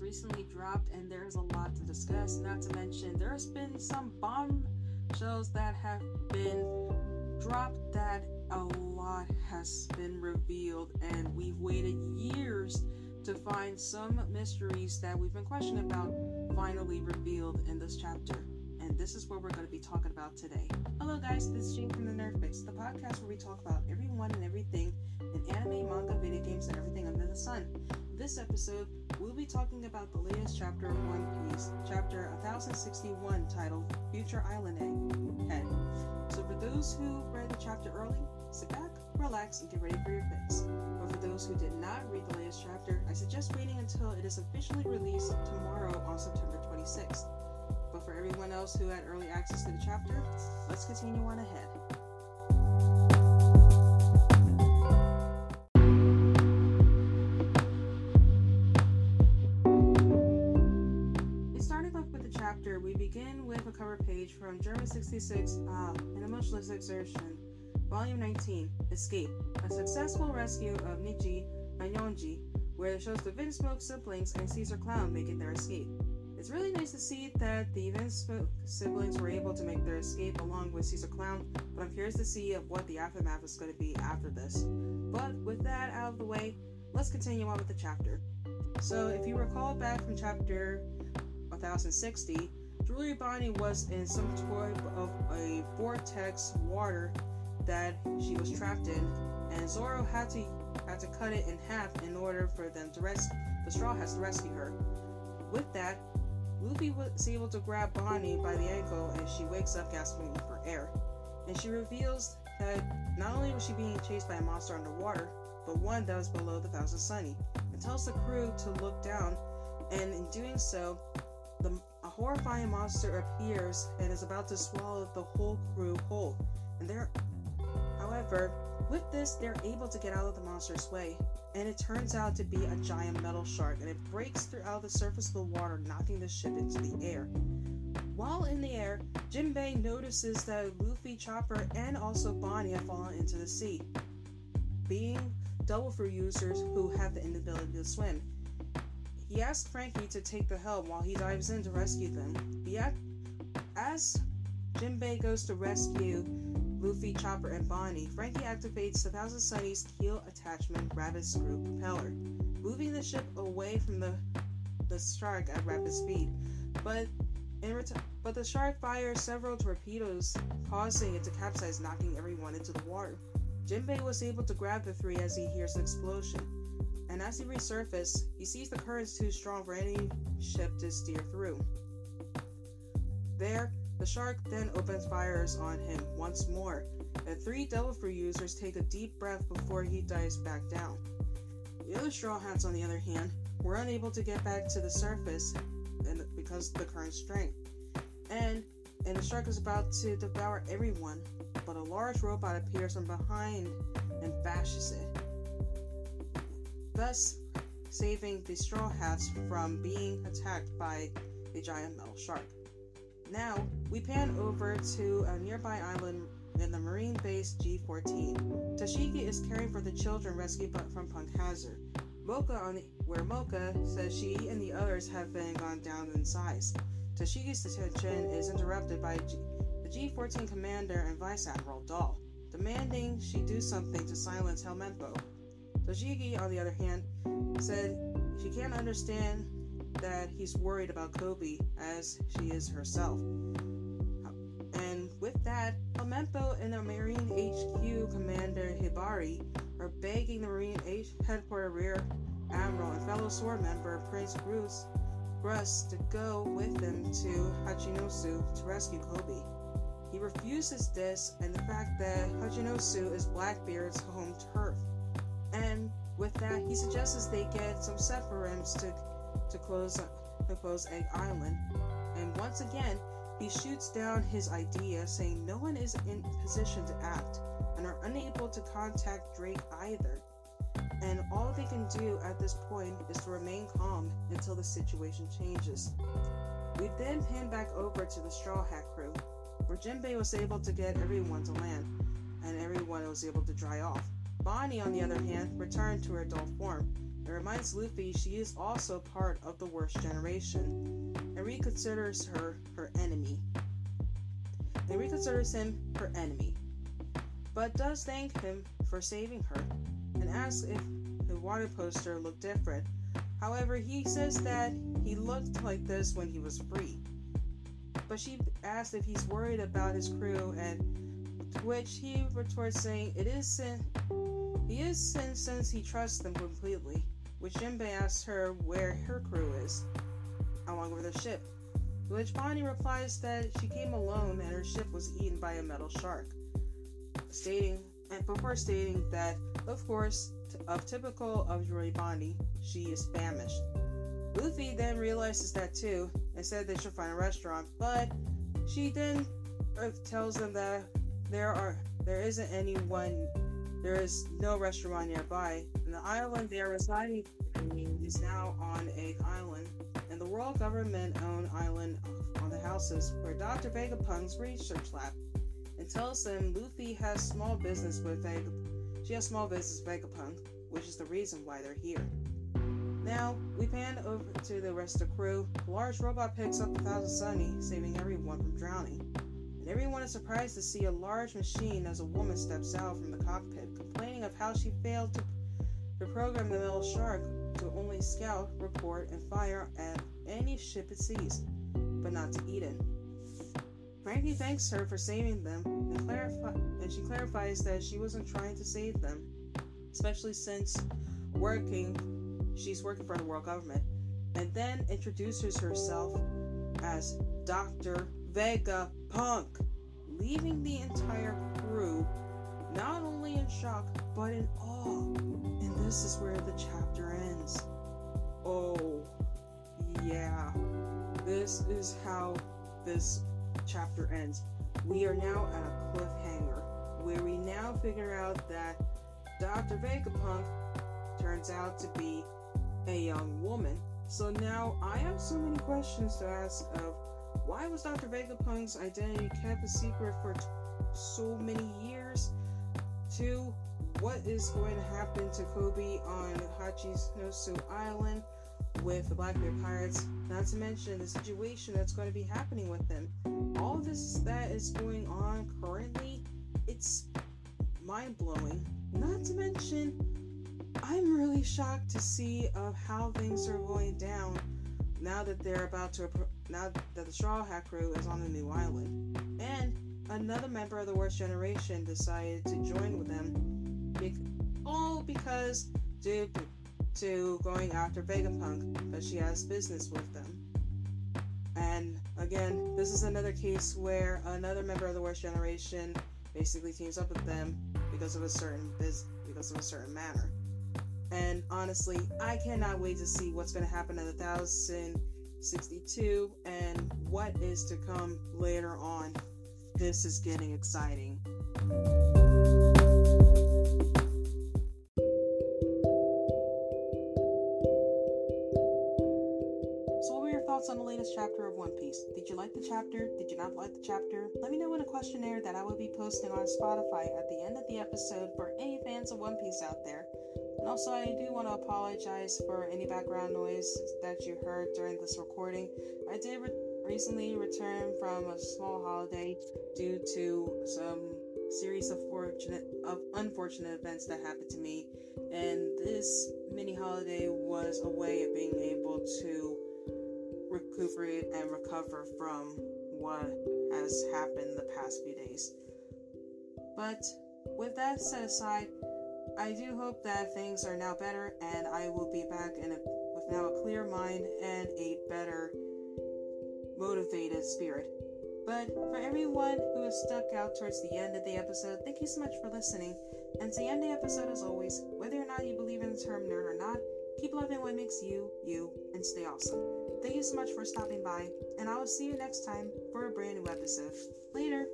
recently dropped, and there's a lot to discuss. Not to mention, there's been some bombshells that have been dropped that a lot has been revealed, and we've waited years to find some mysteries that we've been questioning about finally revealed in this chapter. And this is what we're going to be talking about today. Hello, guys, this is Jane from the Nerd Fix, the podcast where we talk about everyone and everything in anime, manga, video games, and everything under the sun. This episode, we'll be talking about the latest chapter of One Piece, chapter 1061, titled Future Island Head. So, for those who read the chapter early, sit back, relax, and get ready for your fix. But for those who did not read the latest chapter, I suggest waiting until it is officially released tomorrow on September 26th. For everyone else who had early access to the chapter, let's continue on ahead. It started off with the chapter. We begin with a cover page from Germa 66, uh, An Emotionless Excursion, Volume 19, Escape, a successful rescue of Nichi Anyonji, where it shows the Vinsmoke siblings and Caesar Clown making their escape. It's really nice to see that the Vinsmoke siblings were able to make their escape along with Caesar Clown, but I'm curious to see of what the aftermath is going to be after this. But with that out of the way, let's continue on with the chapter. So, if you recall back from chapter 1060, Jewelry Bonnie was in some sort of a vortex water that she was trapped in, and Zoro had to had to cut it in half in order for them to rescue the Straw Hats to rescue her. With that, Luffy was able to grab Bonnie by the ankle, and she wakes up gasping for air. And she reveals that not only was she being chased by a monster underwater, but one that was below the Thousand Sunny, and tells the crew to look down. And in doing so, the, a horrifying monster appears and is about to swallow the whole crew whole. And they're, however, with this, they're able to get out of the monster's way. And it turns out to be a giant metal shark, and it breaks through throughout the surface of the water, knocking the ship into the air. While in the air, Jinbei notices that Luffy, Chopper, and also Bonnie have fallen into the sea, being Devil Fruit users who have the inability to swim. He asks Franky to take the helm while he dives in to rescue them. Yet, as Jinbei goes to rescue Luffy, Chopper, and Bonnie, Franky activates the Thousand Sunny's keel attachment rapid screw propeller, moving the ship away from the the shark at rapid speed. But in ret- but the shark fires several torpedoes, causing it to capsize, knocking everyone into the water. Jinbei was able to grab the three as he hears the explosion, and as he resurfaces, he sees the currents too strong for any ship to steer through. There, the shark then opens fires on him once more. The three Devil Fruit users take a deep breath before he dives back down. The other Straw Hats, on the other hand, were unable to get back to the surface because of the current strength. And and the shark is about to devour everyone, but a large robot appears from behind and bashes it, thus saving the Straw Hats from being attacked by the giant metal shark. Now, we pan over to a nearby island in the marine base G14. Tashigi is caring for the children rescued from Punk Hazard. Mocha on the, where Mocha says she and the others have been gone down in size. Tashigi's detention is interrupted by G, the G14 commander and Vice Admiral Doll, demanding she do something to silence Helmeppo. Tashigi, on the other hand, said she can't understand that he's worried about Koby as she is herself. And with that, Helmeppo and the Marine HQ Commander Hibari are begging the Marine H- Headquarters Rear Admiral and fellow SWORD member Prince Bruce Russ to go with them to Hachinosu to rescue Koby. He refuses this and the fact that Hachinosu is Blackbeard's home turf. And with that, he suggests they get some Sephiroths to to close to close Egg Island. And once again, he shoots down his idea, saying no one is in position to act and are unable to contact Drake either. And all they can do at this point is to remain calm until the situation changes. We then pan back over to the Straw Hat crew, where Jinbei was able to get everyone to land, and everyone was able to dry off. Bonnie, on the other hand, returned to her adult form. It reminds Luffy she is also part of the worst generation and reconsiders her her enemy. And reconsiders him her enemy, but does thank him for saving her and asks if the water poster looked different. However, he says that he looked like this when he was free. But she asks if he's worried about his crew, and to which he retorts saying it is sin. He is sin since he trusts them completely. Which Jinbei asks her where her crew is, along with her ship. Which Bonnie replies that she came alone and her ship was eaten by a metal shark, stating and before stating that, of course, of typical of Bonnie, she is famished. Luffy then realizes that too and said they should find a restaurant, but she then uh, tells them that there are there isn't anyone there is no restaurant nearby, and the island they are residing is now on Egg Island, and the world government owned island on the houses where Dr. Vegapunk's research lab, and tells them Luffy has small business with Vegapunk. She has small business with Vegapunk, which is the reason why they're here. Now, we pan over to the rest of the crew. Large robot picks up the Thousand Sunny, saving everyone from drowning. And everyone is surprised to see a large machine as a woman steps out from the cockpit, complaining of how she failed to, to program the metal shark to only scout, report, and fire at any ship it sees, but not to eat it. Franky thanks her for saving them, and, and she clarifies that she wasn't trying to save them, especially since working she's working for the world government, and then introduces herself as Dr. Vega Punk, leaving the entire crew not only in shock but in awe. And this is where the chapter ends. Oh, yeah. This is how this chapter ends. We are now at a cliffhanger where we now figure out that Dr. Vegapunk turns out to be a young woman. So now I have so many questions to ask of why was Dr. Vegapunk's identity kept a secret for t- so many years? Two, what is going to happen to Koby on Hachinosu Island with the Blackbeard Pirates? Not to mention the situation that's going to be happening with them. All this that is going on currently, it's mind blowing. Not to mention I'm really shocked to see of how things are going down now that they're about to now that the Straw Hat crew is on a new island, and another member of the Worst Generation decided to join with them, all because due to going after Vegapunk because she has business with them. And again, this is another case where another member of the Worst Generation basically teams up with them because of a certain biz- because of a certain manner. And honestly, I cannot wait to see what's going to happen in 1062 and what is to come later on. This is getting exciting. So, what were your thoughts on the latest chapter of One Piece? Did you like the chapter? Did you not like the chapter? Let me know in a questionnaire that I will be posting on Spotify at the end of the episode for any fans of One Piece out there. And also, I do want to apologize for any background noise that you heard during this recording. I did re- recently return from a small holiday due to some series of fortunate of unfortunate events that happened to me, and this mini holiday was a way of being able to recuperate and recover from what has happened the past few days. But with that set aside, I do hope that things are now better and I will be back in a, with now a clear mind and a better motivated spirit. But for everyone who has stuck out towards the end of the episode, thank you so much for listening. And to end the episode, as always, whether or not you believe in the term nerd or not, keep loving what makes you, you, and stay awesome. Thank you so much for stopping by, and I will see you next time for a brand new episode. Later!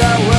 I will.